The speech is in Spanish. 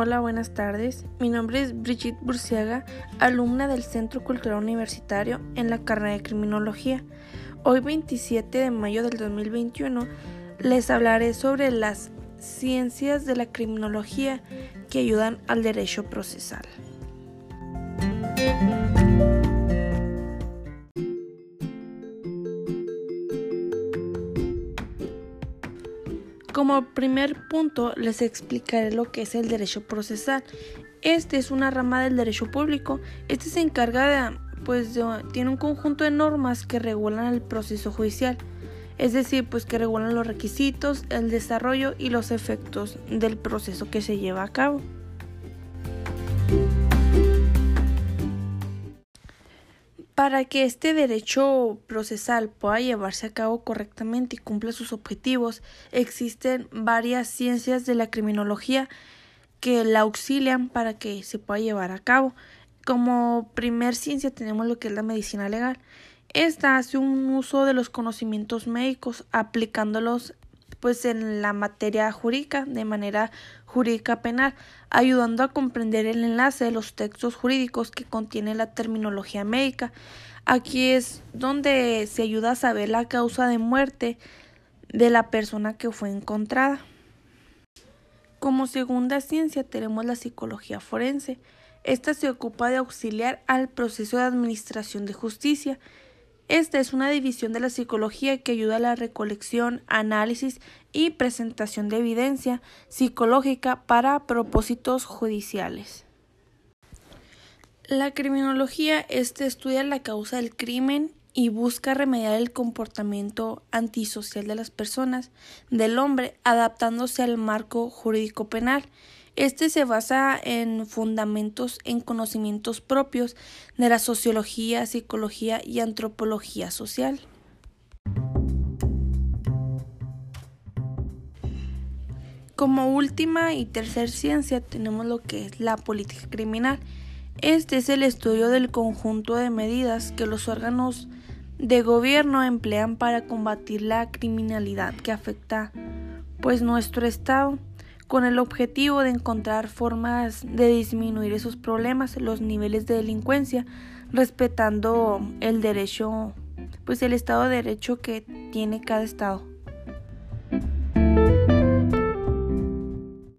Hola, buenas tardes. Mi nombre es Brigitte Burciaga, alumna del Centro Cultural Universitario en la carrera de Criminología. Hoy 27 de mayo del 2021 les hablaré sobre las ciencias de la criminología que ayudan al derecho procesal. Como primer punto les explicaré lo que es el derecho procesal. Este es una rama del derecho público. Este se encarga de, pues, tiene un conjunto de normas que regulan el proceso judicial. Es decir, pues que regulan los requisitos, el desarrollo y los efectos del proceso que se lleva a cabo. Para que este derecho procesal pueda llevarse a cabo correctamente y cumpla sus objetivos, existen varias ciencias de la criminología que la auxilian para que se pueda llevar a cabo. Como primer ciencia tenemos lo que es la medicina legal. Esta hace un uso de los conocimientos médicos aplicándolos pues en la materia jurídica de manera jurídica penal, ayudando a comprender el enlace de los textos jurídicos que contiene la terminología médica. Aquí es donde se ayuda a saber la causa de muerte de la persona que fue encontrada. Como segunda ciencia tenemos la psicología forense. Esta se ocupa de auxiliar al proceso de administración de justicia esta es una división de la psicología que ayuda a la recolección, análisis y presentación de evidencia psicológica para propósitos judiciales. La criminología este estudia la causa del crimen y busca remediar el comportamiento antisocial de las personas, del hombre, adaptándose al marco jurídico penal este se basa en fundamentos en conocimientos propios de la sociología, psicología y antropología social. Como última y tercer ciencia tenemos lo que es la política criminal. Este es el estudio del conjunto de medidas que los órganos de gobierno emplean para combatir la criminalidad que afecta pues nuestro estado con el objetivo de encontrar formas de disminuir esos problemas, los niveles de delincuencia, respetando el derecho, pues el estado de derecho que tiene cada estado.